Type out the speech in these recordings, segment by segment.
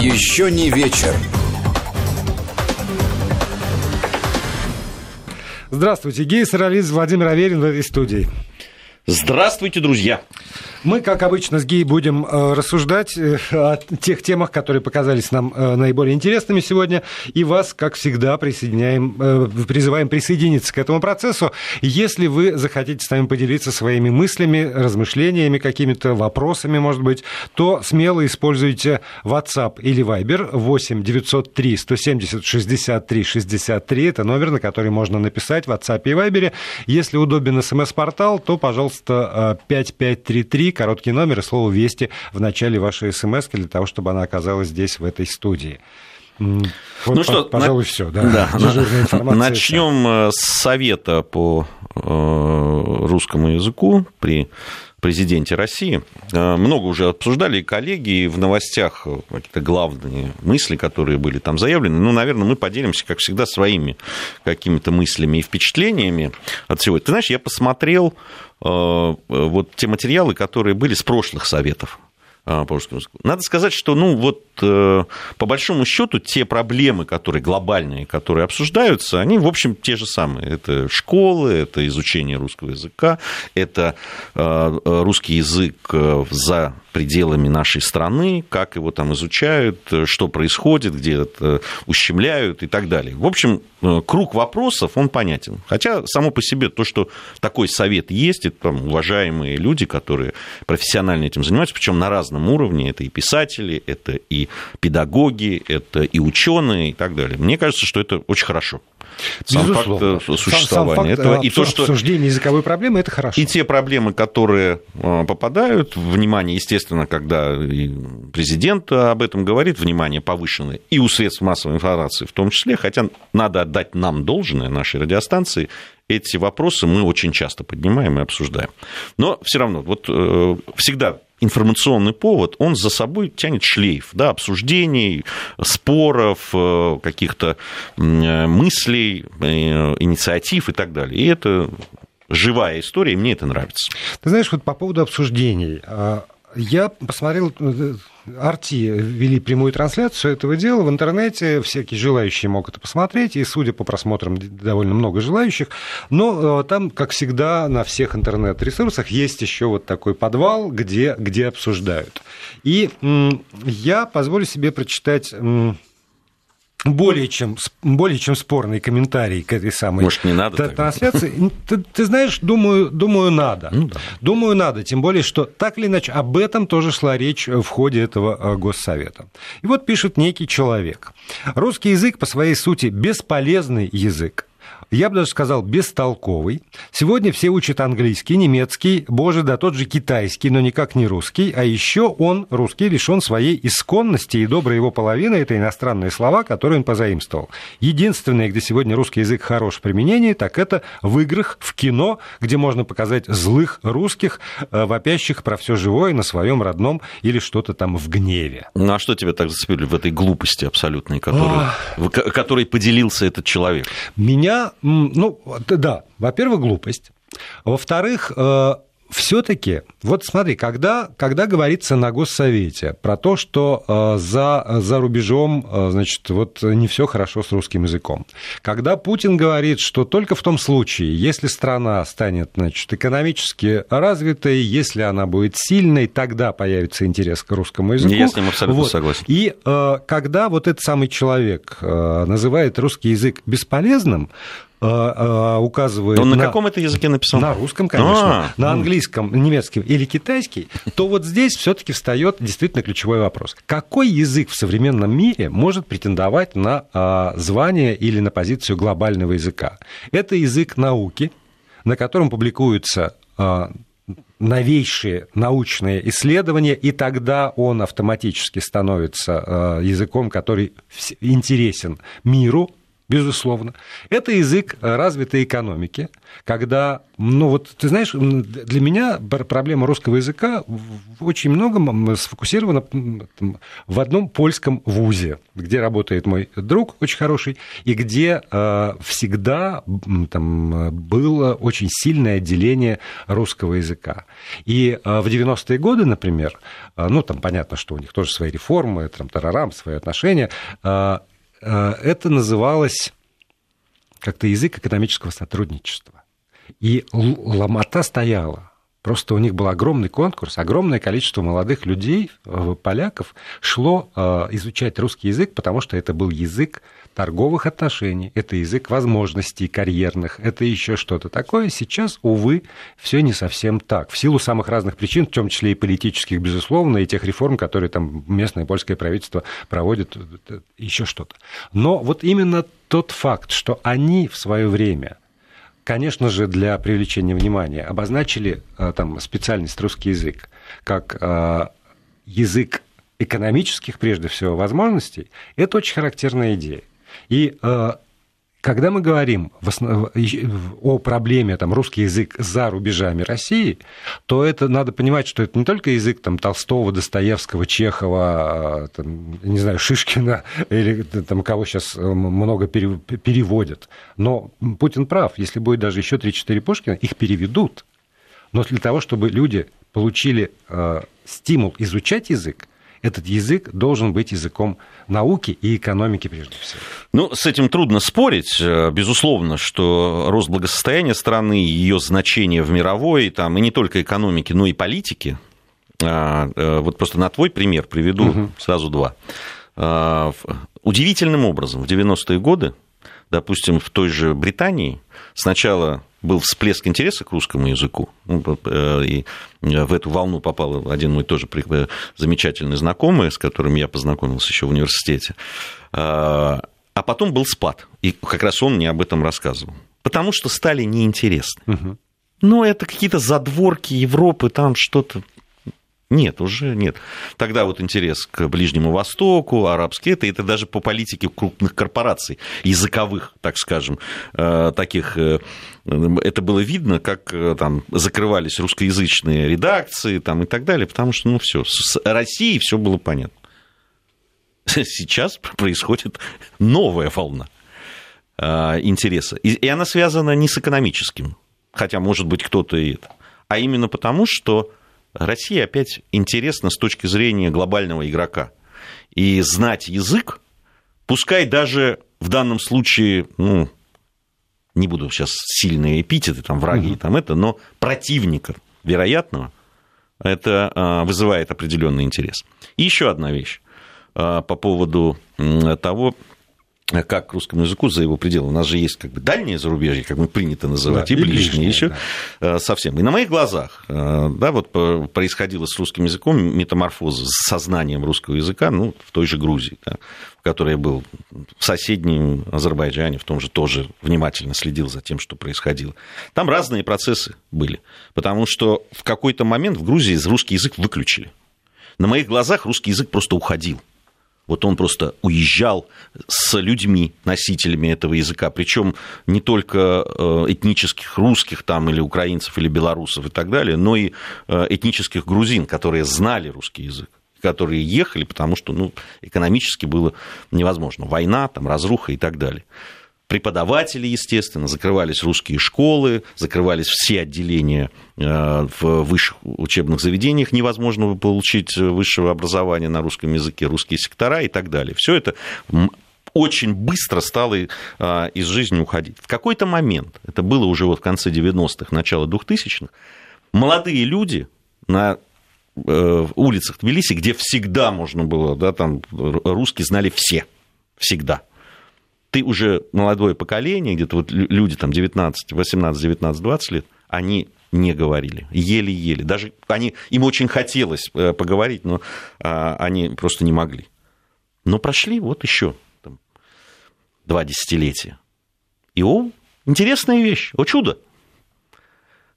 Еще не вечер. Здравствуйте, Гей Сарализ, Владимир Аверин в этой студии. Здравствуйте, друзья! Мы, как обычно, с Гей будем э, рассуждать э, о тех темах, которые показались нам э, наиболее интересными сегодня, и вас, как всегда, присоединяем, призываем присоединиться к этому процессу. Если вы захотите с нами поделиться своими мыслями, размышлениями, какими-то вопросами, может быть, то смело используйте WhatsApp или Viber 8 903 170 63 63. Это номер, на который можно написать в WhatsApp и Viber. Если удобен смс-портал, то, пожалуйста, 5533 короткий номер и слово «Вести» в начале вашей смс для того, чтобы она оказалась здесь, в этой студии. Вот, ну что, пожалуй, на... все. Да. Да. Начнем э, с совета по э, русскому языку при президенте России. Э, много уже обсуждали и коллеги, и в новостях какие-то главные мысли, которые были там заявлены. Ну, наверное, мы поделимся, как всегда, своими какими-то мыслями и впечатлениями от всего. Ты знаешь, я посмотрел Э, вот те материалы, которые были с прошлых советов э, по русскому языку. Надо сказать, что, ну, вот, э, по большому счету, те проблемы, которые глобальные, которые обсуждаются, они, в общем, те же самые. Это школы, это изучение русского языка, это русский язык за пределами нашей страны, как его там изучают, что происходит, где это ущемляют и так далее. В общем, э, круг вопросов, он понятен. Хотя само по себе то, что такой совет есть, это там, уважаемые люди, которые профессионально этим занимаются, причем на разном уровне, это и писатели, это и педагоги, это и ученые и так далее. Мне кажется, что это очень хорошо. Сам Безусловно. факт существования сам, сам факт этого. И то, что... Обсуждение языковой проблемы – это хорошо. И те проблемы, которые э, попадают, внимание, естественно, когда президент об этом говорит, внимание повышенное, и у средств массовой информации в том числе, хотя надо отдать нам должное, нашей радиостанции, эти вопросы мы очень часто поднимаем и обсуждаем. Но все равно, вот э, всегда информационный повод, он за собой тянет шлейф да, обсуждений, споров, э, каких-то мыслей, э, инициатив и так далее. И это живая история, и мне это нравится. Ты знаешь, вот по поводу обсуждений. Я посмотрел, э, Арти вели прямую трансляцию этого дела в интернете, всякие желающие могут это посмотреть, и, судя по просмотрам, довольно много желающих, но э, там, как всегда, на всех интернет-ресурсах есть еще вот такой подвал, где, где обсуждают. И я позволю себе прочитать более чем, более чем спорный комментарий к этой самой Может, не надо трансляции. Ты, ты знаешь, думаю, думаю, надо. Ну, да. Думаю, надо. Тем более, что так или иначе об этом тоже шла речь в ходе этого э, госсовета. И вот пишет некий человек. Русский язык по своей сути бесполезный язык я бы даже сказал, бестолковый. Сегодня все учат английский, немецкий, боже, да тот же китайский, но никак не русский. А еще он, русский, лишен своей исконности, и добрая его половина – это иностранные слова, которые он позаимствовал. Единственное, где сегодня русский язык хорош в применении, так это в играх, в кино, где можно показать злых русских, э, вопящих про все живое на своем родном или что-то там в гневе. Ну а что тебя так зацепили в этой глупости абсолютной, которой, которой поделился этот человек? Меня ну, да, во-первых, глупость. Во-вторых, э, все-таки, вот смотри, когда, когда говорится на Госсовете про то, что э, за, за рубежом, э, значит, вот не все хорошо с русским языком, когда Путин говорит, что только в том случае, если страна станет, значит, экономически развитой, если она будет сильной, тогда появится интерес к русскому языку. Я с ним абсолютно вот. согласен. И когда вот этот самый человек называет русский язык бесполезным, указывает... Он на, на каком это языке написал? На русском, конечно. А, на английском, немецком или китайский, то вот здесь все-таки встает действительно ключевой вопрос. Какой язык в современном мире может претендовать на а, звание или на позицию глобального языка? Это язык науки, на котором публикуются новейшие научные исследования, и тогда он автоматически становится языком, который интересен миру, безусловно. Это язык развитой экономики, когда, ну вот, ты знаешь, для меня проблема русского языка очень многом сфокусирована в одном польском вузе, где работает мой друг очень хороший, и где э, всегда там было очень сильное отделение русского языка. И э, в 90-е годы, например, э, ну, там понятно, что у них тоже свои реформы, там, тарарам, свои отношения, это называлось как-то язык экономического сотрудничества. И ломота стояла. Просто у них был огромный конкурс, огромное количество молодых людей, э, поляков, шло э, изучать русский язык, потому что это был язык торговых отношений, это язык возможностей карьерных, это еще что-то такое. Сейчас, увы, все не совсем так. В силу самых разных причин, в том числе и политических, безусловно, и тех реформ, которые там местное польское правительство проводит, еще что-то. Но вот именно тот факт, что они в свое время конечно же, для привлечения внимания обозначили э, там, специальность русский язык как э, язык экономических, прежде всего, возможностей, это очень характерная идея. И э, когда мы говорим о проблеме там, русский язык за рубежами России, то это надо понимать, что это не только язык там, Толстого, Достоевского, Чехова, там, не знаю, Шишкина или там, кого сейчас э, много переводят. Но Путин прав, если будет даже еще 3-4 Пушкина, их переведут. Но для того, чтобы люди получили э, стимул изучать язык, этот язык должен быть языком науки и экономики прежде всего. Ну, с этим трудно спорить. Э, безусловно, что рост благосостояния страны, ее значение в мировой, там, и не только экономике, но и политике. А, э, вот просто на твой пример приведу угу. сразу два. А, удивительным образом в 90-е годы, допустим, в той же Британии, сначала был всплеск интереса к русскому языку. Ну, э, и в эту волну попал один мой тоже э, замечательный знакомый, с которым я познакомился еще в университете. А, а потом был спад. И как раз он мне об этом рассказывал. Потому что стали неинтересны. Угу. Но это какие-то задворки Европы, там что-то нет, уже нет. Тогда вот интерес к Ближнему Востоку, арабский, это, это даже по политике крупных корпораций, языковых, так скажем, э, таких, э, это было видно, как э, там закрывались русскоязычные редакции там, и так далее, потому что, ну, все, с Россией все было понятно. Сейчас происходит новая волна интереса. И она связана не с экономическим, хотя, может быть, кто-то и это, а именно потому, что России опять интересно с точки зрения глобального игрока. И знать язык, пускай даже в данном случае, ну, не буду сейчас сильные эпитеты, там, враги, угу. там это, но противника вероятного, это а, вызывает определенный интерес. И еще одна вещь а, по поводу того, как к русскому языку за его пределы. У нас же есть как бы дальнее зарубежье, как мы принято называть, да, и, и ближнее еще да. Э, совсем. И на моих глазах э, да, вот происходило с русским языком метаморфоза с сознанием русского языка ну, в той же Грузии, да, в которой я был в соседнем Азербайджане, в том же тоже внимательно следил за тем, что происходило. Там разные процессы были, потому что в какой-то момент в Грузии русский язык выключили. На моих глазах русский язык просто уходил. Вот он просто уезжал с людьми, носителями этого языка, причем не только э, этнических русских там или украинцев или белорусов и так далее, но и э, этнических грузин, которые знали русский язык которые ехали, потому что ну, экономически было невозможно. Война, там, разруха и так далее преподаватели, естественно, закрывались русские школы, закрывались все отделения э, в высших учебных заведениях, невозможно было получить высшего образования на русском языке, русские сектора и так далее. Все это очень быстро стало э, из жизни уходить. В какой-то момент, это было уже вот в конце 90-х, начало 2000-х, молодые люди на э, улицах Тбилиси, где всегда можно было, да, там русские знали все, всегда – ты уже молодое поколение, где-то вот люди там 19, 18, 19, 20 лет, они не говорили, еле-еле. Даже они, им очень хотелось э, поговорить, но а, они просто не могли. Но прошли вот еще там, два десятилетия. И о, интересная вещь, о чудо.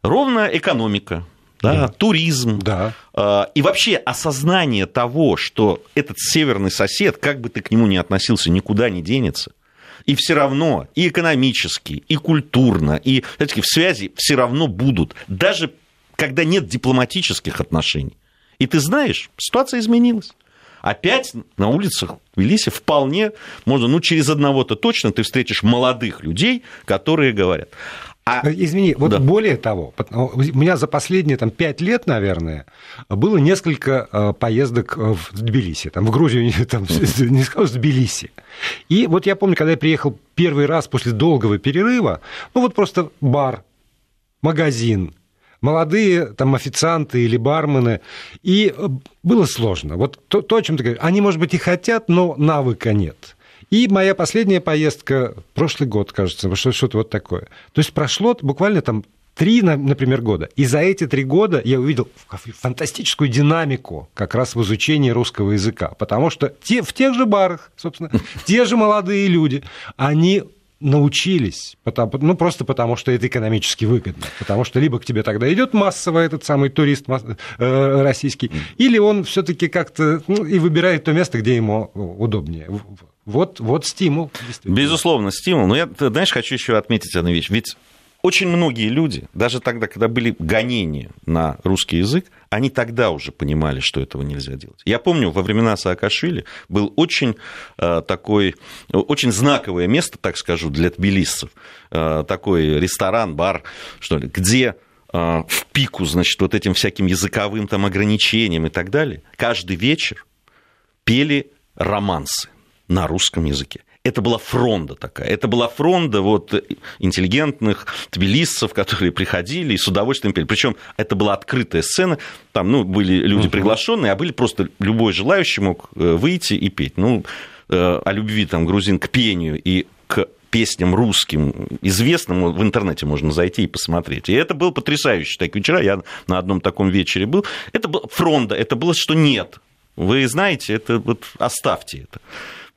Ровно экономика, да, да. туризм. Да. А, и вообще осознание того, что этот северный сосед, как бы ты к нему ни относился, никуда не денется – И все равно и экономически, и культурно, и знаете, в связи все равно будут, даже когда нет дипломатических отношений. И ты знаешь, ситуация изменилась. Опять на улицах Тбилиси вполне можно, ну, через одного-то точно ты встретишь молодых людей, которые говорят. А... Э, извини, вот да. более того, у меня за последние там, пять лет, наверное, было несколько э, поездок в Тбилиси, там, в Грузию, там, не скажу, в Тбилиси. И вот я помню, когда я приехал первый раз после долгого перерыва, ну вот просто бар, магазин, молодые там официанты или бармены, и э, было сложно. Вот то, то, о чем ты говоришь, они, может быть, и хотят, но навыка нет. И моя последняя поездка, прошлый год, кажется, что-то вот такое. То есть прошло буквально там три, например, года. И за эти три года я увидел фантастическую динамику как раз в изучении русского языка. Потому что те, в тех же барах, собственно, те же молодые люди, они научились, потому, ну, просто потому, что это экономически выгодно. Потому что либо к тебе тогда идет массово этот самый турист э, российский, или он все-таки как-то ну, и выбирает то место, где ему удобнее. Вот, вот стимул. Безусловно, стимул. Но я, знаешь, хочу еще отметить одну вещь. Ведь очень многие люди, даже тогда, когда были гонения на русский язык, они тогда уже понимали, что этого нельзя делать. Я помню, во времена Саакашвили был очень э, такой, очень знаковое место, так скажу, для тбилисцев. Э, такой ресторан, бар, что ли, где э, в пику, значит, вот этим всяким языковым там ограничениям и так далее, каждый вечер пели романсы на русском языке это была фронта такая. Это была фронта вот интеллигентных тбилисцев, которые приходили и с удовольствием пели. Причем это была открытая сцена, там ну, были люди приглашенные, а были просто любой желающий мог э, выйти и петь. Ну, э, о любви там грузин к пению и к песням русским известным в интернете можно зайти и посмотреть. И это был потрясающий такой вечера. Я на одном таком вечере был. Это был фронта, это было, что нет. Вы знаете, это вот оставьте это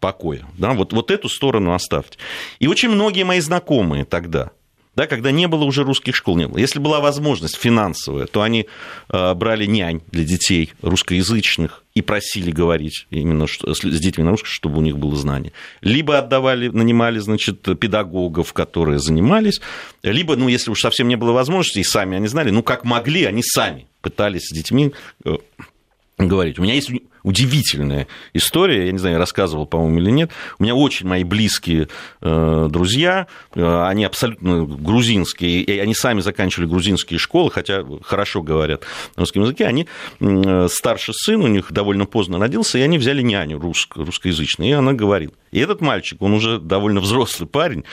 покоя. Да, вот, вот эту сторону оставьте. И очень многие мои знакомые тогда, да, когда не было уже русских школ, не было. Если была возможность финансовая, то они э, брали нянь для детей русскоязычных и просили говорить именно с детьми на русском, чтобы у них было знание. Либо отдавали, нанимали, значит, педагогов, которые занимались, либо, ну, если уж совсем не было возможности, и сами они знали, ну, как могли, они сами пытались с детьми э, говорить. У меня есть удивительная история, я не знаю, рассказывал, по-моему, или нет. У меня очень мои близкие э, друзья, э, они абсолютно грузинские, и они сами заканчивали грузинские школы, хотя хорошо говорят на русском языке. Они, э, старший сын у них довольно поздно родился, и они взяли няню русско, русскоязычную, и она говорила. И этот мальчик, он уже довольно взрослый парень,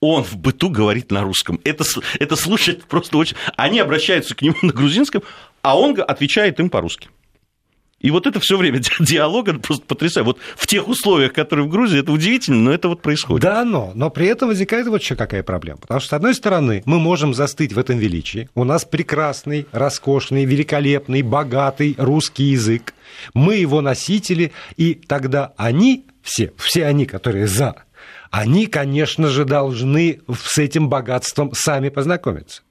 он в быту говорит на русском. Это, это слушать просто очень... Они обращаются к нему на грузинском, а он отвечает им по-русски. И вот это все время диалог, это просто потрясающе. Вот в тех условиях, которые в Грузии, это удивительно, но это вот происходит. Да, но, но при этом возникает вот еще какая проблема. Потому что, с одной стороны, мы можем застыть в этом величии. У нас прекрасный, роскошный, великолепный, богатый русский язык. Мы его носители, и тогда они, все, все они, которые за, они, конечно же, должны с этим богатством сами познакомиться.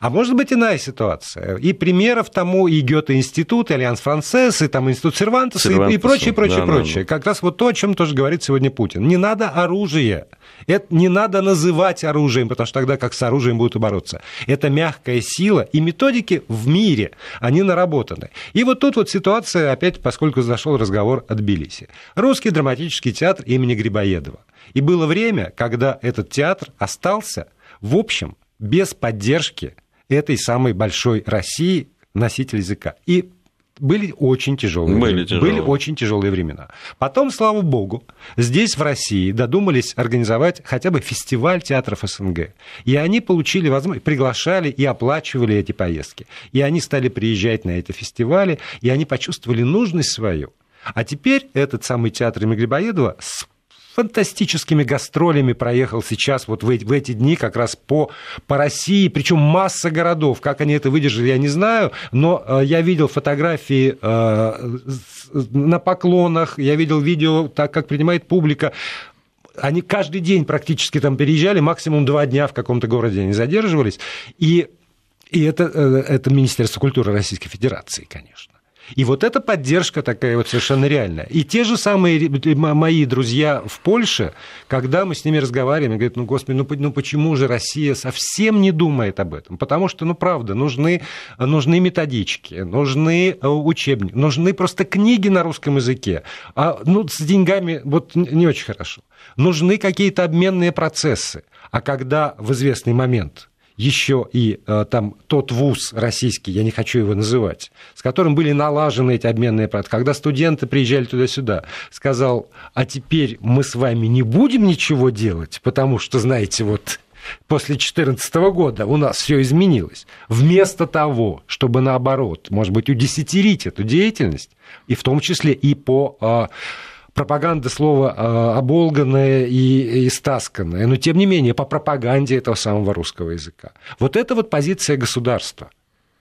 А может быть иная ситуация. И примеров тому и Гёте-институт, и Альянс Францесс, и там институт Сервантеса, и, и прочее, прочее, да, прочее. Да, да. Как раз вот то, о чем тоже говорит сегодня Путин. Не надо оружие. Это не надо называть оружием, потому что тогда как с оружием будут бороться. Это мягкая сила, и методики в мире, они наработаны. И вот тут вот ситуация, опять, поскольку зашел разговор о Тбилиси. Русский драматический театр имени Грибоедова. И было время, когда этот театр остался, в общем, без поддержки этой самой большой России носитель языка. И были очень тяжелые, были, тяжелые. были очень тяжелые времена. Потом, слава богу, здесь в России додумались организовать хотя бы фестиваль театров СНГ. И они получили возможность, приглашали и оплачивали эти поездки. И они стали приезжать на эти фестивали, и они почувствовали нужность свою. А теперь этот самый театр имени Грибоедова с фантастическими гастролями проехал сейчас вот в эти, в эти дни как раз по, по России, причем масса городов. Как они это выдержали, я не знаю, но э, я видел фотографии э, на поклонах, я видел видео, так как принимает публика они каждый день практически там переезжали, максимум два дня в каком-то городе они задерживались. И, и это, э, это Министерство культуры Российской Федерации, конечно. И вот эта поддержка такая вот совершенно реальная. И те же самые мои друзья в Польше, когда мы с ними разговариваем, говорят, ну, господи, ну, ну почему же Россия совсем не думает об этом? Потому что, ну, правда, нужны, нужны методички, нужны э, учебники, нужны просто книги на русском языке. А ну, с деньгами вот не очень хорошо. Нужны какие-то обменные процессы. А когда в известный момент еще и э, там тот вуз российский, я не хочу его называть, с которым были налажены эти обменные процессы, когда студенты приезжали туда-сюда, сказал, а теперь мы с вами не будем ничего делать, потому что, знаете, вот после 2014 года у нас все изменилось. Вместо того, чтобы наоборот, может быть, удесятерить эту деятельность, и в том числе и по а, пропаганда слова а, оболганное и, и стасканное, но тем не менее по пропаганде этого самого русского языка. Вот это вот позиция государства.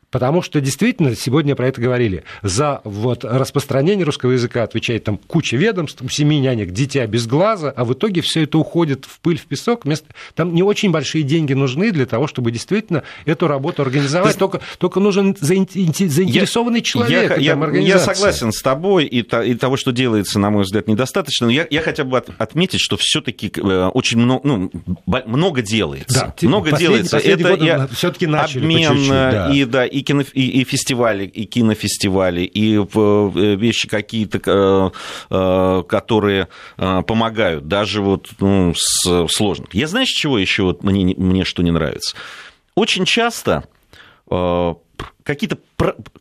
Потому что действительно, сегодня про это говорили, за вот распространение русского языка отвечает там куча ведомств, семи нянек, дитя без глаза, а в итоге все это уходит в пыль, в песок. Вместо... Там не очень большие деньги нужны для того, чтобы действительно эту работу организовать. Есть... Только, только нужен заинтересованный я, человек. Я, я, я согласен с тобой, и, то, и того, что делается, на мой взгляд, недостаточно. Но я, я хотя бы от, отметить, что все-таки э, очень много, ну, много делается. Да, много делается. это все-таки начали обмен, да. и да, и, кино, и, и фестивали, и кинофестивали, и э, вещи какие-то, э, э, которые помогают, даже вот ну, с сложных. Я знаешь, чего еще вот мне, мне что не нравится? Очень часто какие-то...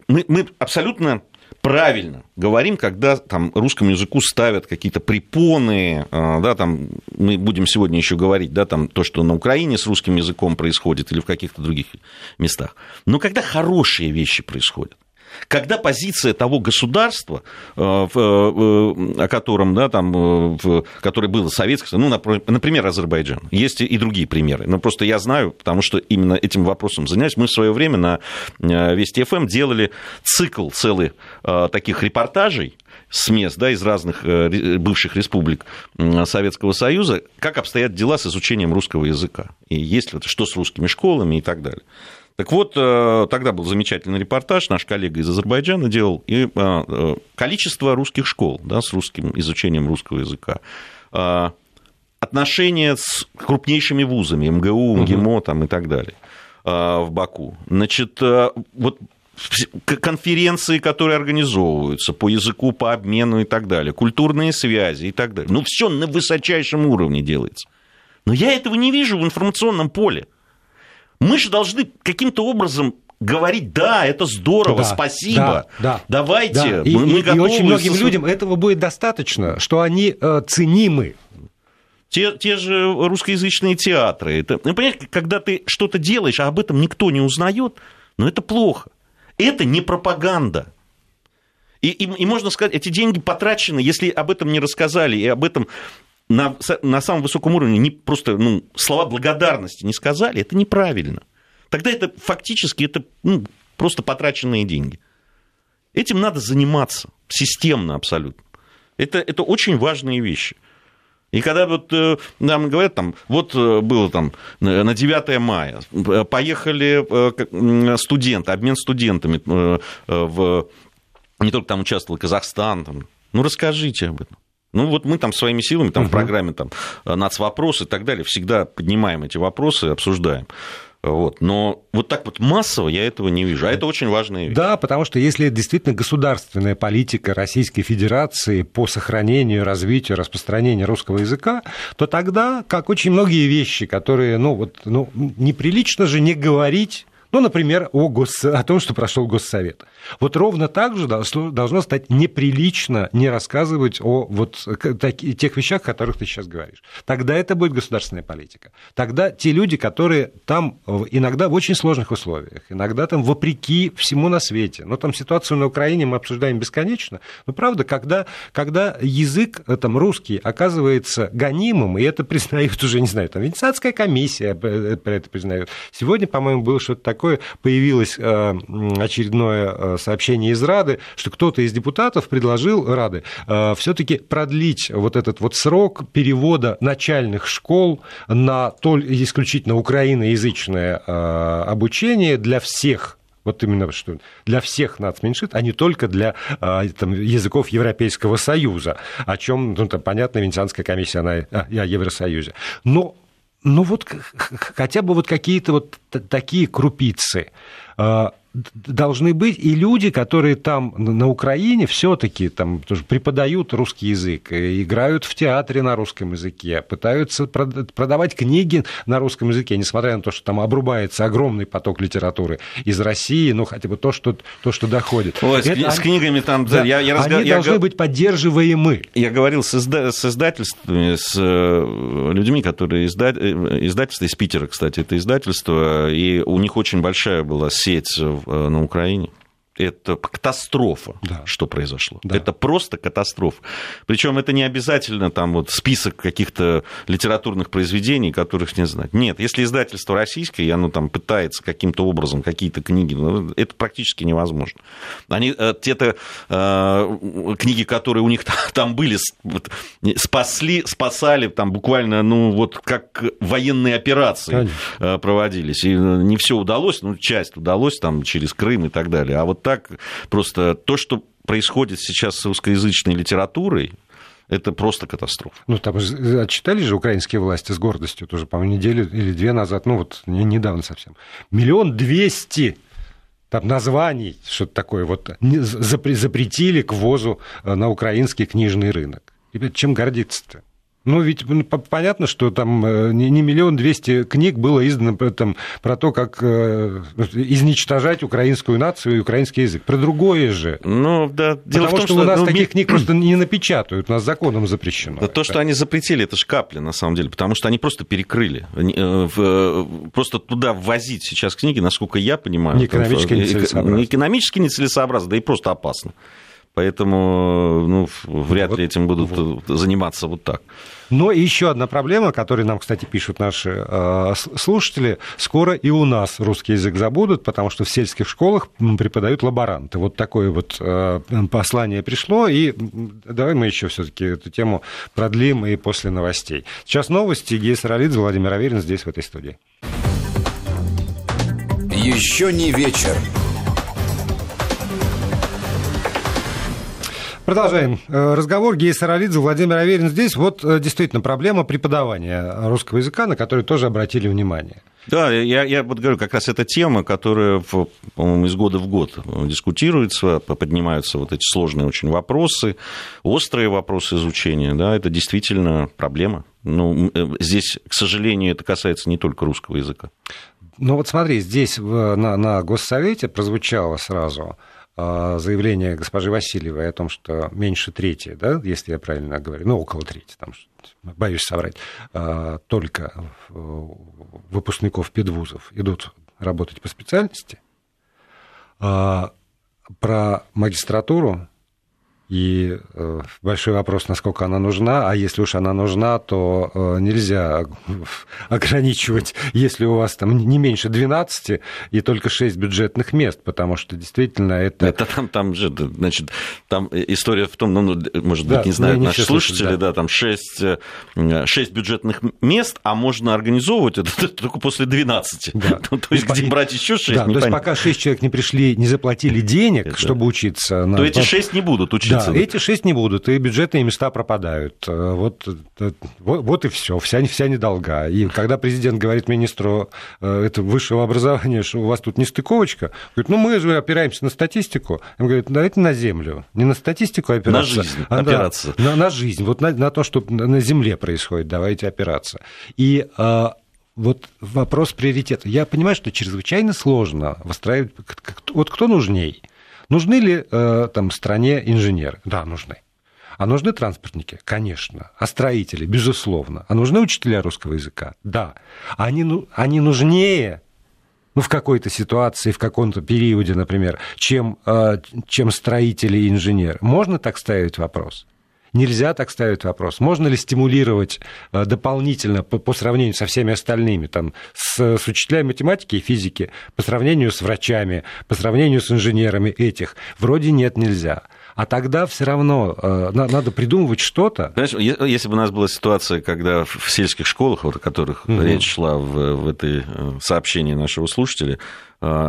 Мы, мы абсолютно правильно говорим, когда там русскому языку ставят какие-то препоны, а, да, там мы будем сегодня еще говорить, да, там то, что на Украине с русским языком происходит или в каких-то других местах. Но когда хорошие вещи происходят, когда позиция того государства, э, э, о котором, да, там, э, которое было советское, ну, например, Азербайджан, есть и другие примеры, но просто я знаю, потому что именно этим вопросом занимаюсь. Мы в свое время на Вести ФМ делали цикл целый таких репортажей, с мест да, из разных бывших республик Советского Союза, как обстоят дела с изучением русского языка. И есть ли это, что с русскими школами и так далее. Так вот, э, тогда был замечательный репортаж, наш коллега из Азербайджана делал, и э, э, количество русских школ да, с русским изучением русского языка, отношения с крупнейшими вузами, МГУ, МГИМО там, и так далее в Баку. Значит, вот конференции, которые организовываются по языку, по обмену и так далее, культурные связи и так далее. Ну, все на высочайшем уровне делается. Но я этого не вижу в информационном поле. Мы же должны каким-то образом говорить, да, это здорово, да, спасибо, да, да, давайте, да. И, мы, мы и, готовы. И очень многим со... людям этого будет достаточно, что они э, ценимы. Те, те же русскоязычные театры. Это, ну, понимаете, когда ты что-то делаешь, а об этом никто не узнает, ну это плохо. Это не пропаганда. И, и, и можно сказать, эти деньги потрачены, если об этом не рассказали, и об этом на, на самом высоком уровне не просто ну, слова благодарности не сказали, это неправильно. Тогда это фактически это ну, просто потраченные деньги. Этим надо заниматься системно абсолютно. Это, это очень важные вещи. И когда вот э, нам говорят, там, вот э, было там на 9 мая, э, поехали студенты, обмен студентами в... Не только там участвовал Казахстан, там, ну расскажите об этом. Ну, вот мы там своими силами, там, угу. в программе там, нацвопросы и так далее, всегда поднимаем эти вопросы, обсуждаем. Вот. Но вот так вот массово я этого не вижу. А это очень важная вещь. Да, потому что если это действительно государственная политика Российской Федерации по сохранению, развитию, распространению русского языка, то тогда, как очень многие вещи, которые, ну, вот, ну, неприлично же не говорить ну, например, о, гос... о том, что прошел Госсовет. Вот ровно так же должно стать неприлично не рассказывать о вот тех вещах, о которых ты сейчас говоришь. Тогда это будет государственная политика. Тогда те люди, которые там иногда в очень сложных условиях, иногда там вопреки всему на свете, но там ситуацию на Украине мы обсуждаем бесконечно, но правда, когда, когда язык э, там, русский оказывается гонимым, и это признают уже, не знаю, там Венецианская комиссия э, про это признает. Сегодня, по-моему, было что-то такое, появилось э, очередное сообщение из Рады, что кто-то из депутатов предложил Рады э, все-таки продлить вот этот вот срок перевода начальных школ на исключительно украиноязычное э, обучение для всех Вот именно что для всех нацменьшинств, а не только для а, там, языков Европейского Союза, о чем, ну, там, понятно, Венецианская комиссия она, о, о Евросоюзе. Но ну вот хотя бы вот какие-то вот такие крупицы а, должны быть и люди, которые там на Украине все-таки там преподают русский язык, э, играют в театре на русском языке, пытаются продавать книги на русском языке, несмотря на то, что там обрубается огромный поток литературы из России, ну хотя бы то, что, то, что доходит. Ой, Это, с, книгами там... Да, я, я разго... Они я... должны быть поддерживаемы. Я говорил с, изда... с издательствами, с э, людьми, которые изда... Э, издательство из Питера, кстати, это издательство, и у них очень большая была сеть на Украине это катастрофа, да. что произошло. Да. Это просто катастрофа. Причем это не обязательно там вот список каких-то литературных произведений, которых не знать. Нет, если издательство российское, и оно там пытается каким-то образом какие-то книги, ну, это практически невозможно. Они, э, те-то э, книги, которые у них там были, спасли, спасали там буквально, ну вот как военные операции Конечно. Э, проводились. И не все удалось, ну часть удалось там через Крым и так далее. А вот так просто то, что происходит сейчас с русскоязычной литературой, это просто катастрофа. Ну, там отчитали же украинские власти с гордостью тоже, по-моему, неделю или две назад, ну, вот недавно совсем. Миллион двести там названий, что-то такое, вот запретили к ввозу э, на украинский книжный рынок. И чем гордиться-то? Ну, ведь понятно, что там э, не миллион двести книг было издано там, про то, как э, изничтожать украинскую нацию и украинский язык. Про другое же. Ну, да. Дело Потому в том, что, что у нас ну, таких книг просто не напечатают, у нас законом запрещено. Да, то, что они запретили, это же капля, на самом деле, потому что они просто перекрыли. Э, просто туда ввозить сейчас книги, насколько я понимаю... Не экономически нецелесообразно. Не экономически нецелесообразно, да и просто опасно. Поэтому ну, вряд вот, ли этим будут вот. заниматься вот так. Но еще одна проблема, которую нам, кстати, пишут наши э, слушатели, скоро и у нас русский язык забудут, потому что в сельских школах преподают лаборанты. Вот такое вот э, послание пришло, и давай мы еще все-таки эту тему продлим и после новостей. Сейчас новости. Гея Саралидзе, Владимир Аверин здесь, в этой студии. Еще не вечер. Продолжаем э, разговор. Гея Саралидзе, Владимир Аверин здесь. Вот э, действительно проблема преподавания русского языка, на которую тоже обратили внимание. Да, я, я вот говорю, как раз эта тема, которая, по-моему, из года в год дискутируется, поднимаются вот эти сложные очень вопросы, острые вопросы изучения, да, это действительно проблема. Ну, э, здесь, к сожалению, это касается не только русского языка. Ну вот смотри, здесь на, на Госсовете прозвучало сразу заявление госпожи Васильевой о том, что меньше трети, да, если я правильно говорю, ну, около трети, там, боюсь соврать, а, только выпускников педвузов идут работать по специальности, а, про магистратуру и э, большой вопрос, насколько она нужна, а если уж она нужна, то э, нельзя ограничивать, если у вас там не меньше 12 и только 6 бюджетных мест, потому что действительно это... Это там, там же, значит, там история в том, ну, ну может быть, да, не знают наши слушатели, да. да, там 6, 6 бюджетных мест, а можно организовывать это только после 12. Да. Ну, то есть, где брать еще 6, да, То есть, пока 6 человек не пришли, не заплатили денег, чтобы учиться... То эти 6 не будут учиться да, эти шесть не будут, и бюджетные места пропадают. Э, вот, э, вот, вот и все, вся, вся недолга. И когда президент говорит министру э, это высшего образования, что у вас тут не стыковочка, говорит, ну мы же опираемся на статистику. Он говорит, давайте на землю. Не на статистику опираться. На жизнь а, опираться. Да, на, на жизнь, вот на, на то, что на земле происходит, давайте опираться. И вот вопрос приоритета. Я понимаю, что чрезвычайно сложно выстраивать... Вот кто нужней? Нужны ли э, там стране инженеры? Да, нужны. А нужны транспортники? Конечно. А строители? Безусловно. А нужны учителя русского языка? Да. Они, ну, они нужнее ну, в какой-то ситуации, в каком-то периоде, например, чем, э, чем строители и инженеры. Можно так ставить вопрос? Нельзя так ставить вопрос. Можно ли стимулировать э, дополнительно по, по сравнению со всеми остальными, там, с, с учителями математики и физики, по сравнению с врачами, по сравнению с инженерами этих? Вроде нет, нельзя. А тогда все равно э, надо придумывать что-то. Знаешь, если бы у нас была ситуация, когда в сельских школах, вот, о которых угу. речь шла в, в этой э, сообщении нашего слушателя,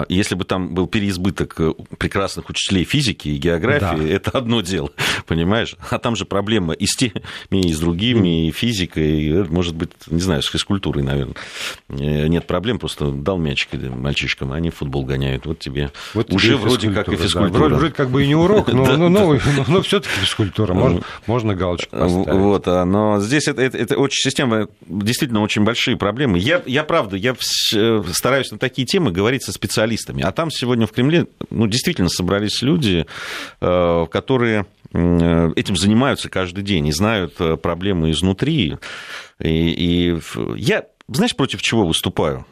если бы там был переизбыток э, прекрасных учителей физики и географии, да. это одно дело, понимаешь? А там же проблема и с теми, и с другими, и физикой, и, может быть, не знаю, с физкультурой, наверное. Э, нет проблем, просто дал мячик мальчишкам, они футбол гоняют, вот тебе вот уже вроде как и физкультура. Да, вроде, вроде как бы и не урок, но, но, но, но все-таки физкультура, можно, можно галочку поставить. Вот, а, но здесь это, это, это очень система, действительно очень большие проблемы. Я, я правда, я э, стараюсь на такие темы говорить со специалистами. А там сегодня в Кремле ну, действительно собрались люди, э, которые э, этим занимаются каждый день и знают э, проблемы изнутри. И, и я, знаешь, против чего выступаю?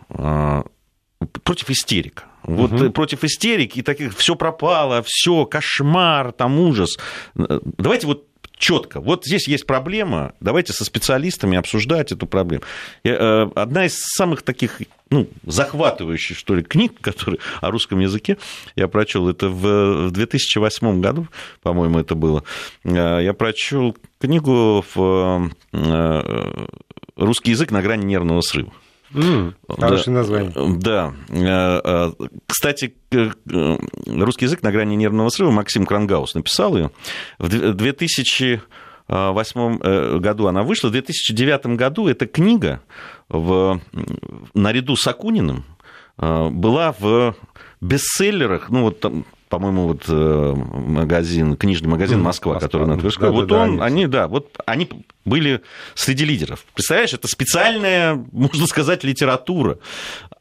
Против истерик. Вот угу. против истерик и таких все пропало, все кошмар, там ужас. Давайте вот четко. Вот здесь есть проблема, давайте со специалистами обсуждать эту проблему. Э, одна из самых таких ну, захватывающих, что ли, книг, которые о русском языке я прочел. Это в 2008 году, по-моему, это было. Э, я прочел книгу в э, э, «Русский язык на грани нервного срыва». Mm, хорошее да, название. Да. Кстати, русский язык на грани нервного срыва Максим Крангаус написал ее. В 2000 1998 э, году она вышла. В 2009 году эта книга в, наряду с Акуниным э, была в бестселлерах, ну вот там по-моему, вот э, магазин, книжный магазин «Москва», Москва который на Тверской. Да, вот да, он, да, они, да, вот они были среди лидеров. Представляешь, это специальная, можно сказать, литература.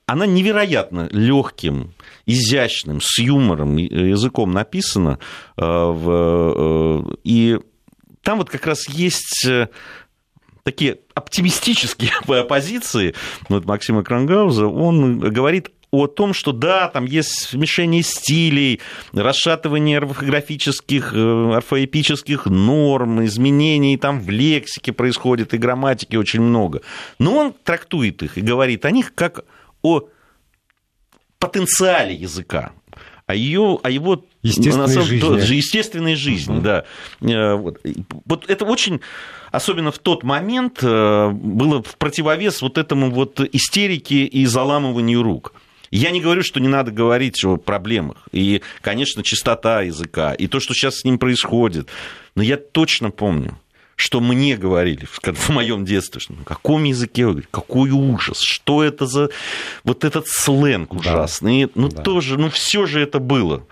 Она невероятно легким, изящным, с юмором языком написана. И там вот как раз есть такие оптимистические позиции вот Максима Крангауза, он говорит о том, что да, там есть смешение стилей, расшатывание орфографических, э, орфоэпических норм, изменений там в лексике происходит и грамматики очень много. Но он трактует их и говорит о них как о потенциале языка, о, ее, о его естественной самом, жизни. естественной жизни, да. Э, вот. вот это очень, особенно в тот момент, э, было в противовес вот этому вот истерике и заламыванию рук. Я не говорю, что не надо говорить о проблемах. И, конечно, чистота языка, и то, что сейчас с ним происходит. Но я точно помню, что мне говорили в моем детстве, что на каком языке, какой ужас, что это за вот этот сленг ужасный. Да. Ну, да. тоже, ну, все же это было.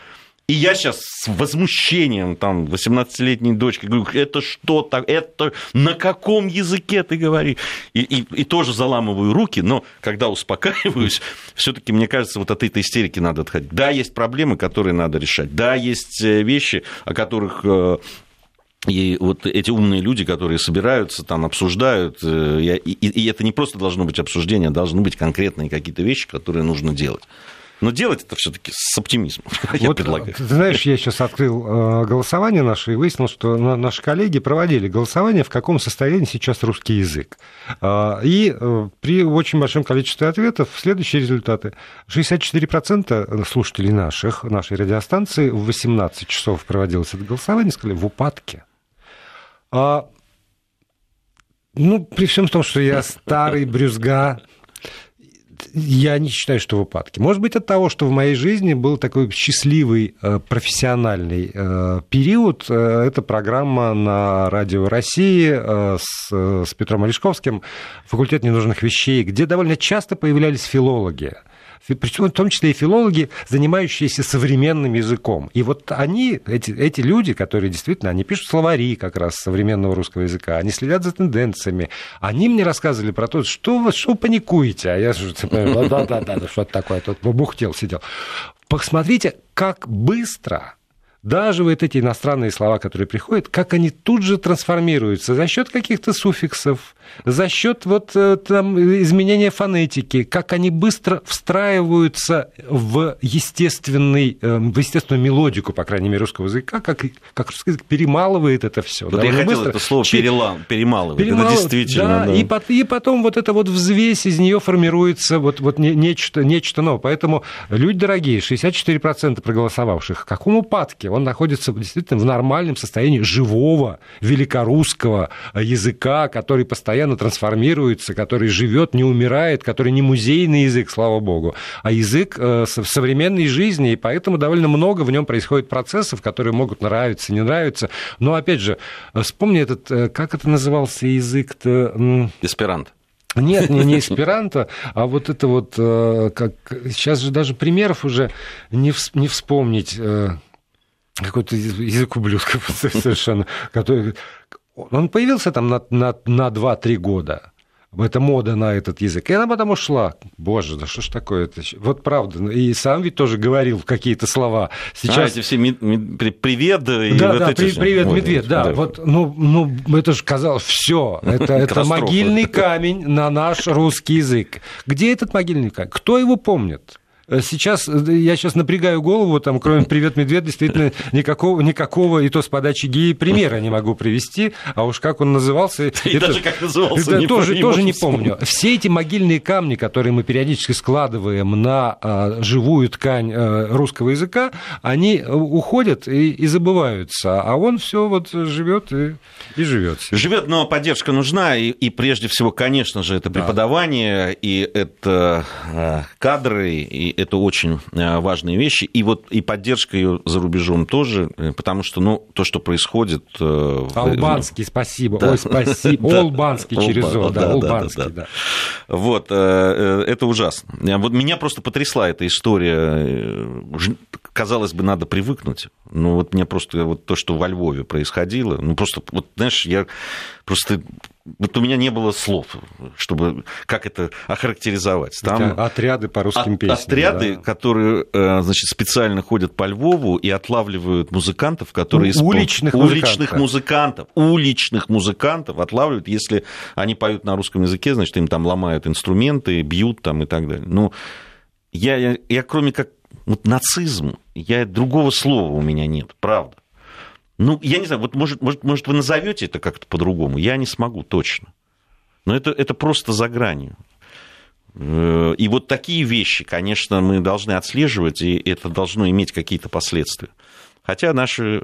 И я сейчас с возмущением, там, 18-летней дочкой говорю, это что так, это на каком языке ты говоришь? И, и, и тоже заламываю руки, но когда успокаиваюсь, все таки мне кажется, вот от этой истерики надо отходить. Да, есть проблемы, которые надо решать. Да, есть э, вещи, о которых э, и вот эти умные люди, которые собираются, там обсуждают, э, и, и это не просто должно быть обсуждение, должны быть конкретные какие-то вещи, которые нужно делать. Но делать это все-таки с оптимизмом, я вот, предлагаю. Ты знаешь, я сейчас открыл э, голосование наше и выяснил, что наши коллеги проводили голосование, в каком состоянии сейчас русский язык. А, и э, при очень большом количестве ответов следующие результаты. 64% слушателей наших, нашей радиостанции в 18 часов проводилось это голосование, сказали, в упадке. А, ну, при всем том, что я старый брюзга, я не считаю, что в упадке. Может быть, от того, что в моей жизни был такой счастливый э, профессиональный э, период. Э, это программа на Радио России с, с Петром Олешковским «Факультет ненужных вещей», где довольно часто появлялись филологи причем в том числе и филологи, занимающиеся современным языком. И вот они, эти, эти люди, которые действительно, они пишут словари как раз современного русского языка, они следят за тенденциями, они мне рассказывали про то, что вы, что паникуете, а я же, да-да-да, что-то такое, тут бухтел, сидел. Посмотрите, как быстро даже вот эти иностранные слова, которые приходят, как они тут же трансформируются за счет каких-то суффиксов, за счет вот э, там изменения фонетики, как они быстро встраиваются в естественный, э, в естественную мелодику, по крайней мере, русского языка, как, как русский язык перемалывает это все. Вот я хотел быстро. это слово перелам, перемалывает. перемалывает. Это действительно. Да, да. И, и потом вот эта вот взвесь из нее формируется вот, вот нечто, нечто новое. Поэтому люди дорогие, 64% проголосовавших, в каком упадке? Он находится действительно в нормальном состоянии живого великорусского языка, который постоянно трансформируется, который живет, не умирает, который не музейный язык, слава богу, а язык э, современной жизни, и поэтому довольно много в нем происходит процессов, которые могут нравиться, не нравиться. Но, опять же, вспомни этот, э, как это назывался язык-то? Эсперанто. Нет, не, не эсперанто, а вот это вот, э, как сейчас же даже примеров уже не, не вспомнить э, какой-то язык ублюдков совершенно, который... Он появился там на, на, на 2-3 года, это мода на этот язык. И она потом ушла. Боже, да что ж такое это? Вот правда. И сам ведь тоже говорил какие-то слова. Сейчас... А, эти все ми- ми- привет и Да, вот да, при, привет, вот, медведь, да. да. Вот, ну, ну, это же казалось, все. Это, это могильный камень на наш русский язык. Где этот могильный камень? Кто его помнит? Э, сейчас, э, я сейчас напрягаю голову, там, кроме «Привет, медведь», действительно никакого, никакого и то с подачи геи примера не могу привести, а уж как он назывался... И это, даже как назывался, это, не тоже, тоже не помню. Все эти могильные камни, которые мы периодически складываем на а, живую ткань а, русского языка, они уходят и, и забываются, а он все вот живет и, и живет. Живет, но поддержка нужна, и, и прежде всего, конечно же, это преподавание, да. и это кадры, и это очень э, важные вещи. И вот и поддержка ее за рубежом тоже, э, потому что, ну, то, что происходит... Э, Албанский, спасибо. Да. Ой, спасибо. Албанский через О, да, Албанский, да. Вот, это ужасно. Вот меня просто потрясла эта история. Казалось бы, надо привыкнуть. Ну, вот мне просто вот то, что во Львове происходило, ну, просто, вот, знаешь, я просто вот у меня не было слов, чтобы как это охарактеризовать. Там отряды по русским песням. Отряды, да. которые э, значит, специально ходят по Львову и отлавливают музыкантов, которые... У, уличных, испол... уличных музыкантов. Уличных музыкантов отлавливают, если они поют на русском языке, значит, им там ломают инструменты, бьют там и так далее. Ну, я, я, я кроме как вот нацизм, я другого слова у меня нет, правда. Ну, я не знаю, вот может, может, может вы назовете это как-то по-другому, я не смогу точно. Но это, это просто за гранью. Э, и вот такие вещи, конечно, мы должны отслеживать, и это должно иметь какие-то последствия. Хотя наши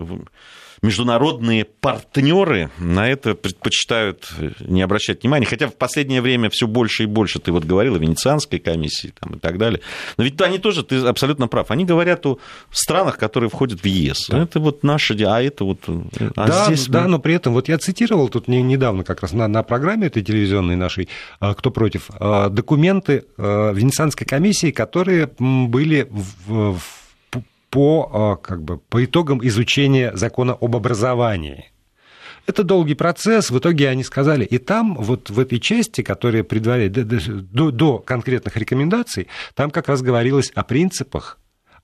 международные партнеры на это предпочитают не обращать внимания. Хотя в последнее время все больше и больше, ты вот говорил о Венецианской комиссии там, и так далее. Но ведь они тоже, ты абсолютно прав, они говорят о странах, которые входят в ЕС. Да. Это вот наши, а это вот... А да, здесь да, мы... но при этом, вот я цитировал тут недавно как раз на, на программе этой телевизионной нашей а, «Кто против?» документы Венецианской комиссии, которые были в, в по, а, как бы, по итогам изучения закона об образовании. Это долгий процесс. В итоге они сказали, и там, вот в этой части, которая предваряет до, до конкретных рекомендаций, там как раз говорилось о принципах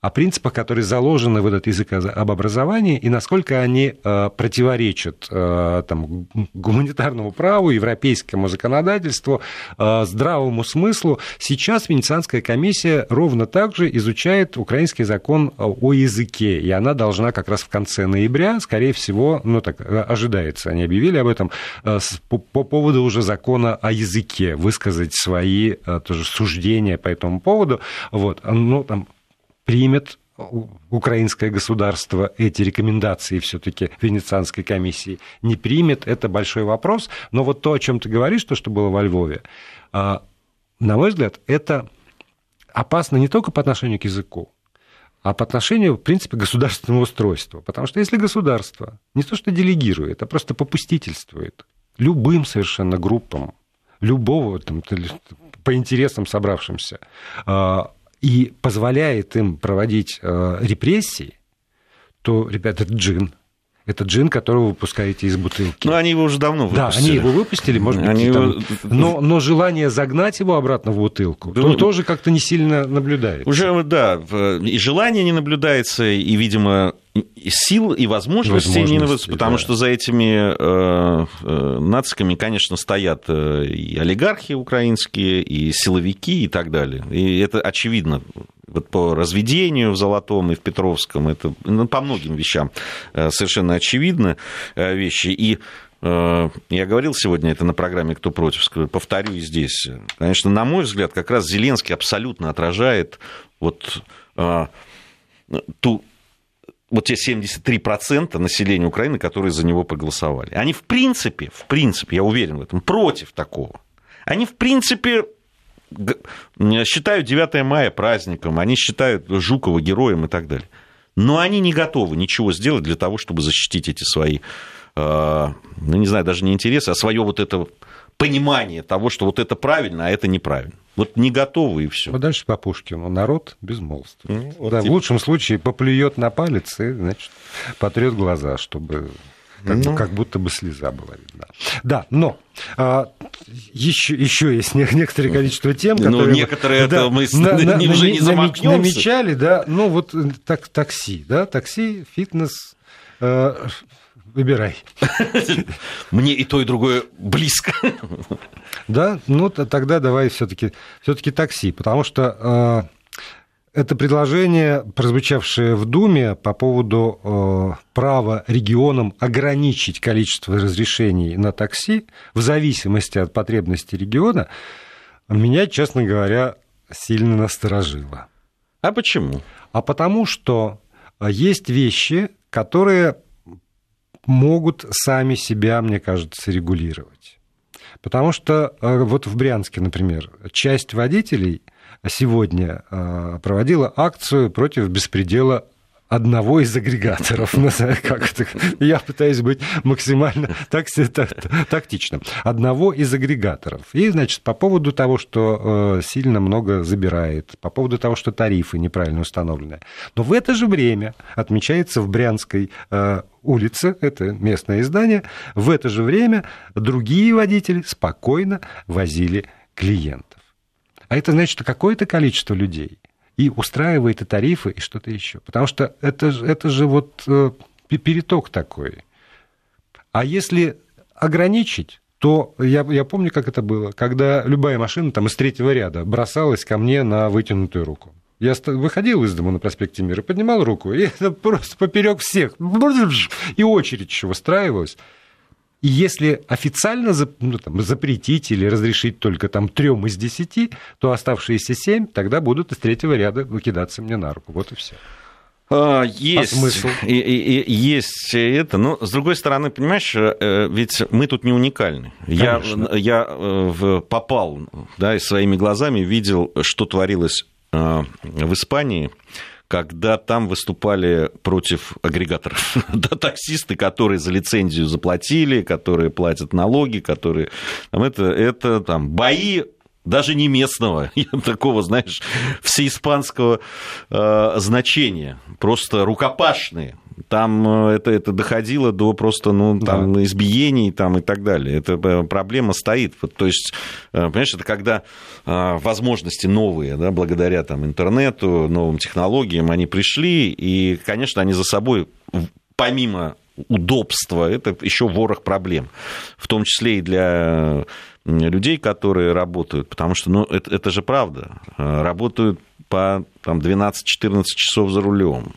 о принципах, которые заложены в этот язык об образовании, и насколько они э, противоречат э, там, гуманитарному праву, европейскому законодательству, э, здравому смыслу. Сейчас Венецианская комиссия ровно так же изучает украинский закон о языке, и она должна как раз в конце ноября, скорее всего, ну так ожидается, они объявили об этом, по, по поводу уже закона о языке, высказать свои тоже суждения по этому поводу. Вот, ну, там, примет украинское государство эти рекомендации все-таки Венецианской комиссии не примет, это большой вопрос. Но вот то, о чем ты говоришь, то, что было во Львове, а, на мой взгляд, это опасно не только по отношению к языку, а по отношению, в принципе, государственного устройства. Потому что если государство не то что делегирует, а просто попустительствует любым совершенно группам, любого там, по интересам собравшимся, а, и позволяет им проводить э, репрессии, то, ребята, это джин. Это джин, который вы выпускаете из бутылки. Ну, они его уже давно выпустили. Да, они его выпустили, может быть, они там... его... но, но желание загнать его обратно в бутылку да, ну... тоже как-то не сильно наблюдается. Уже, да, и желание не наблюдается, и, видимо, сил и возможностей, возможностей не наблюдается, потому да. что за этими э, э, нациками, конечно, стоят э, и олигархи украинские, и силовики, и так далее. И это очевидно вот по разведению в Золотом и в Петровском, это ну, по многим вещам э, совершенно очевидно э, вещи. И э, я говорил сегодня это на программе «Кто против», повторю и здесь. Конечно, на мой взгляд, как раз Зеленский абсолютно отражает вот ту вот те 73% населения Украины, которые за него проголосовали. Они в принципе, в принципе, я уверен в этом, против такого. Они в принципе считают 9 мая праздником, они считают Жукова героем и так далее. Но они не готовы ничего сделать для того, чтобы защитить эти свои, э, ну не знаю, даже не интересы, а свое вот это понимание того, что вот это правильно, а это неправильно. Вот не готовы и все. Вот дальше по Пушкину. Народ безмолвствует. Ну, вот да, типа... В лучшем случае поплюет на палец и, значит, потрет глаза, чтобы как, ну... как будто бы слеза была видна. Да, но а, еще, еще есть некоторое количество тем, ну, которые... Ну, некоторые да, это мы на, на, уже не замахнемся. Намечали, да, ну вот так, такси, да, такси, фитнес, э, Выбирай. Мне и то, и другое близко. Да, ну тогда давай все-таки все-таки такси, потому что э, это предложение, прозвучавшее в Думе по поводу э, права регионам ограничить количество разрешений на такси в зависимости от потребностей региона, меня, честно говоря, сильно насторожило. А почему? А потому что есть вещи, которые могут сами себя, мне кажется, регулировать. Потому что э, вот в Брянске, например, часть водителей сегодня э, проводила акцию против беспредела одного из агрегаторов. Как это? Я пытаюсь быть максимально так, тактичным. Одного из агрегаторов. И, значит, по поводу того, что э, сильно много забирает, по поводу того, что тарифы неправильно установлены. Но в это же время отмечается в Брянской э, улице, это местное издание, в это же время другие водители спокойно возили клиентов. А это значит, что какое-то количество людей – и устраивает и тарифы, и что-то еще. Потому что это, это же вот э, переток такой. А если ограничить, то я, я помню, как это было, когда любая машина там из третьего ряда бросалась ко мне на вытянутую руку. Я выходил из дома на проспекте Мира, поднимал руку, и это просто поперек всех. И очередь еще выстраивалась. И если официально ну, там, запретить или разрешить только там трем из десяти, то оставшиеся семь тогда будут из третьего ряда выкидаться мне на руку. Вот и все. А, есть, а смысл? И, и, и, есть это, но с другой стороны, понимаешь, э, ведь мы тут не уникальны. Я, я э, попал, да, и своими глазами видел, что творилось э, в Испании когда там выступали против агрегаторов. да, таксисты, которые за лицензию заплатили, которые платят налоги, которые... Там, это, это там бои даже не местного, такого, знаешь, всеиспанского э, значения, просто рукопашные. Там э, это, это доходило до просто ну, там, да. избиений там, и так далее. Эта проблема стоит. То есть, э, понимаешь, это когда э, возможности новые, да, благодаря там, интернету, новым технологиям, они пришли, и, конечно, они за собой, помимо удобства, это еще ворох проблем, в том числе и для людей, которые работают, потому что, ну, это, это же правда, работают по там, 12-14 часов за рулем,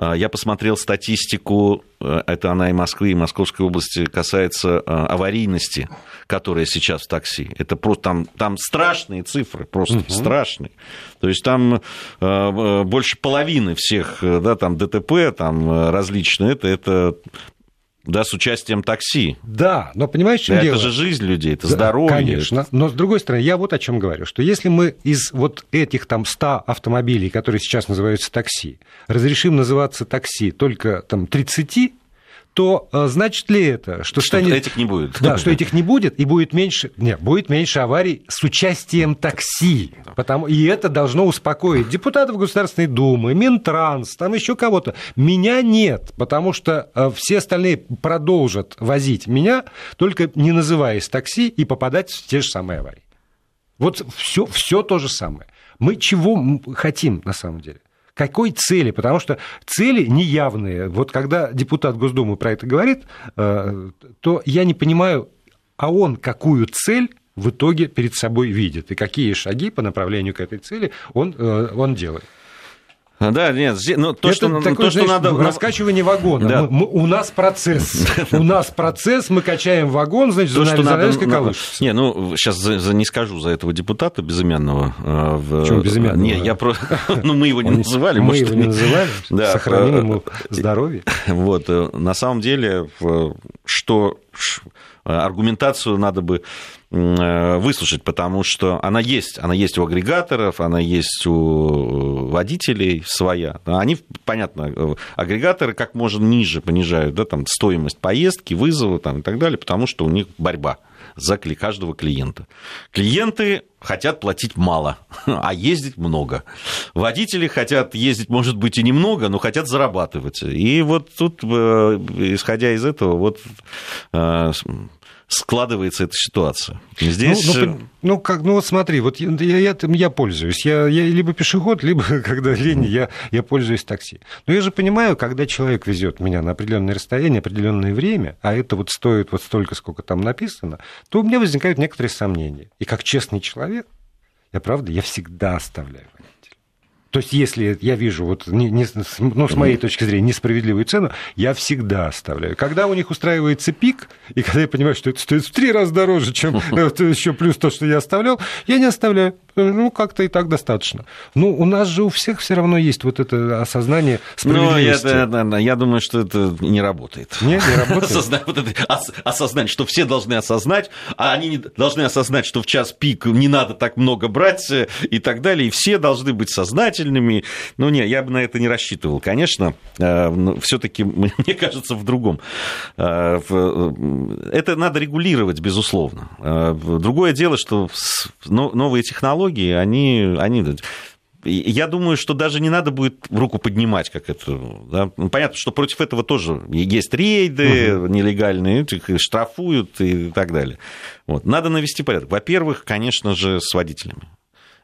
я посмотрел статистику, э, это она и Москвы, и Московской области, касается э, аварийности, которая сейчас в такси. Это просто там, там страшные цифры, просто угу. страшные. То есть там э, больше половины всех да, там ДТП там различные, это, это да, с участием такси. Да, но понимаешь, что да, дело? Это же жизнь людей, это да, здоровье. Конечно, но с другой стороны, я вот о чем говорю, что если мы из вот этих там 100 автомобилей, которые сейчас называются такси, разрешим называться такси только там 30, то э, значит ли это, что, что станет... этих не будет? Да, что этих не будет, и будет меньше... Нет, будет меньше аварий с участием такси. Потому... И это должно успокоить депутатов Государственной Думы, Минтранс, там еще кого-то. Меня нет, потому что э, все остальные продолжат возить меня, только не называясь такси, и попадать в те же самые аварии. Вот все, все то же самое. Мы чего хотим на самом деле? Какой цели? Потому что цели неявные. Вот когда депутат Госдумы про это говорит, э, то я не понимаю, а он какую цель в итоге перед собой видит и какие шаги по направлению к этой цели он, э, он делает. Да, нет, ну, то, это что, такое, то, что знаешь, надо... Раскачивание вагона. Да. Мы, мы, у нас процесс. У нас процесс, мы качаем вагон, значит, то, что надо, колышется. Не, ну, сейчас за, за, не скажу за этого депутата безымянного. Э, в... Почему безымянного? Не, я про... Ну, мы его не называли. Мы его не называли. Сохраним ему здоровье. Вот, э, на самом деле, что аргументацию надо бы Э, выслушать, потому что она есть. Она есть у агрегаторов, она есть у водителей своя. Они, понятно, э, агрегаторы как можно ниже понижают да, там, стоимость поездки, вызова там, и так далее, потому что у них борьба за каждого клиента. Клиенты хотят платить мало, а ездить много. Водители хотят ездить, может быть, и немного, но хотят зарабатывать. И вот тут, э, исходя из этого, вот складывается эта ситуация. Здесь... Ну, ну, ну, как, ну вот смотри, вот я, я, я пользуюсь. Я, я либо пешеход, либо, когда лень, я, я пользуюсь такси. Но я же понимаю, когда человек везет меня на определенное расстояние, определенное время, а это вот стоит вот столько, сколько там написано, то у меня возникают некоторые сомнения. И как честный человек, я правда, я всегда оставляю то есть, если я вижу, вот, не, не, ну, с моей точки зрения, несправедливую цену, я всегда оставляю. Когда у них устраивается пик, и когда я понимаю, что это стоит в три раза дороже, чем еще плюс то, что я оставлял, я не оставляю. Ну, как-то и так достаточно. Ну, у нас же у всех все равно есть вот это осознание справедливости. Ну, я, я думаю, что это не работает. Нет, не работает. Осознать, вот это, осознать, что все должны осознать, а они должны осознать, что в час пик не надо так много брать э, и так далее, и все должны быть сознательными. Ну, нет, я бы на это не рассчитывал, конечно. Э, Все-таки, мне кажется, в другом. Э, это надо регулировать, безусловно. Другое дело, что новые технологии технологии, они, они я думаю, что даже не надо будет руку поднимать, как это. Да? Ну, понятно, что против этого тоже есть рейды угу. нелегальные, их штрафуют и так далее. Вот. Надо навести порядок. Во-первых, конечно же, с водителями.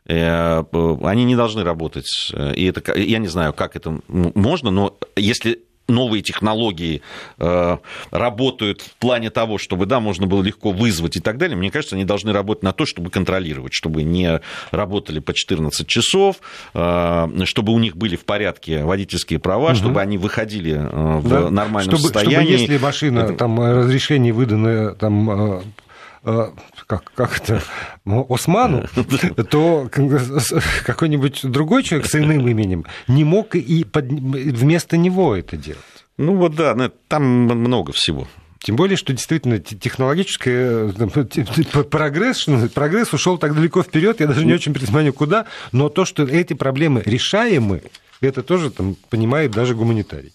Э, они не должны работать. И это, я не знаю, как это можно, но если новые технологии э, работают в плане того, чтобы, да, можно было легко вызвать и так далее, мне кажется, они должны работать на то, чтобы контролировать, чтобы не работали по 14 часов, э, чтобы у них были в порядке водительские права, угу. чтобы они выходили э, в да. нормальном чтобы, состоянии. Чтобы если машина, это... там, разрешение выдано там, Э, как, как это, Осману, то какой-нибудь другой человек с иным именем не мог и под, вместо него это делать. Ну вот да, там много всего. Тем более, что действительно технологический прогресс, прогресс ушел так далеко вперед, я даже не очень понимаю, куда, но то, что эти проблемы решаемы, это тоже там, понимает даже гуманитарий.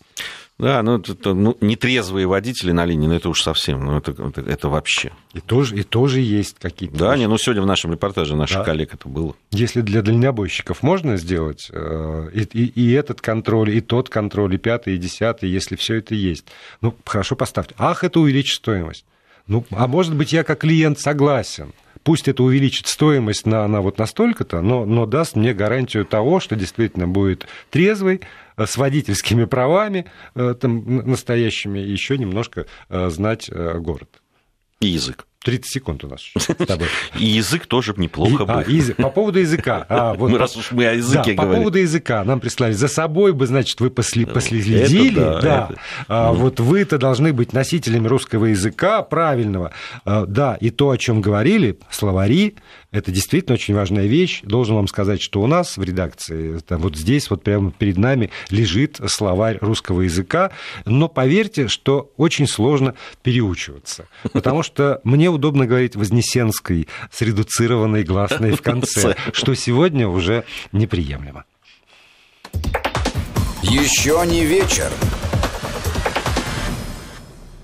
Да, ну, это, ну нетрезвые водители на линии, ну, это уж совсем, ну, это, это, это вообще. И тоже, и тоже есть какие-то... Да, не, ну, сегодня в нашем репортаже наших да. коллег это было. Если для дальнобойщиков можно сделать э, и, и, и этот контроль, и тот контроль, и пятый, и десятый, если все это есть, ну, хорошо поставьте. Ах, это увеличит стоимость. Ну, а может быть, я как клиент согласен. Пусть это увеличит стоимость на, на вот настолько-то, но, но даст мне гарантию того, что действительно будет трезвый, с водительскими правами э, там, настоящими, еще немножко э, знать город. И язык. 30 секунд у нас с тобой. И язык тоже неплохо был. А, язык. По поводу языка. А, вот, мы, раз уж мы о языке да, говорим. По поводу языка нам прислали. За собой бы, значит, вы после, последили. Это да. да. Это... А, вот вы-то должны быть носителями русского языка правильного. А, да, и то, о чем говорили, словари, это действительно очень важная вещь. Должен вам сказать, что у нас в редакции, там, вот здесь вот прямо перед нами лежит словарь русского языка, но поверьте, что очень сложно переучиваться, потому что мне удобно говорить вознесенской с редуцированной гласной в конце, что сегодня уже неприемлемо. Еще не вечер.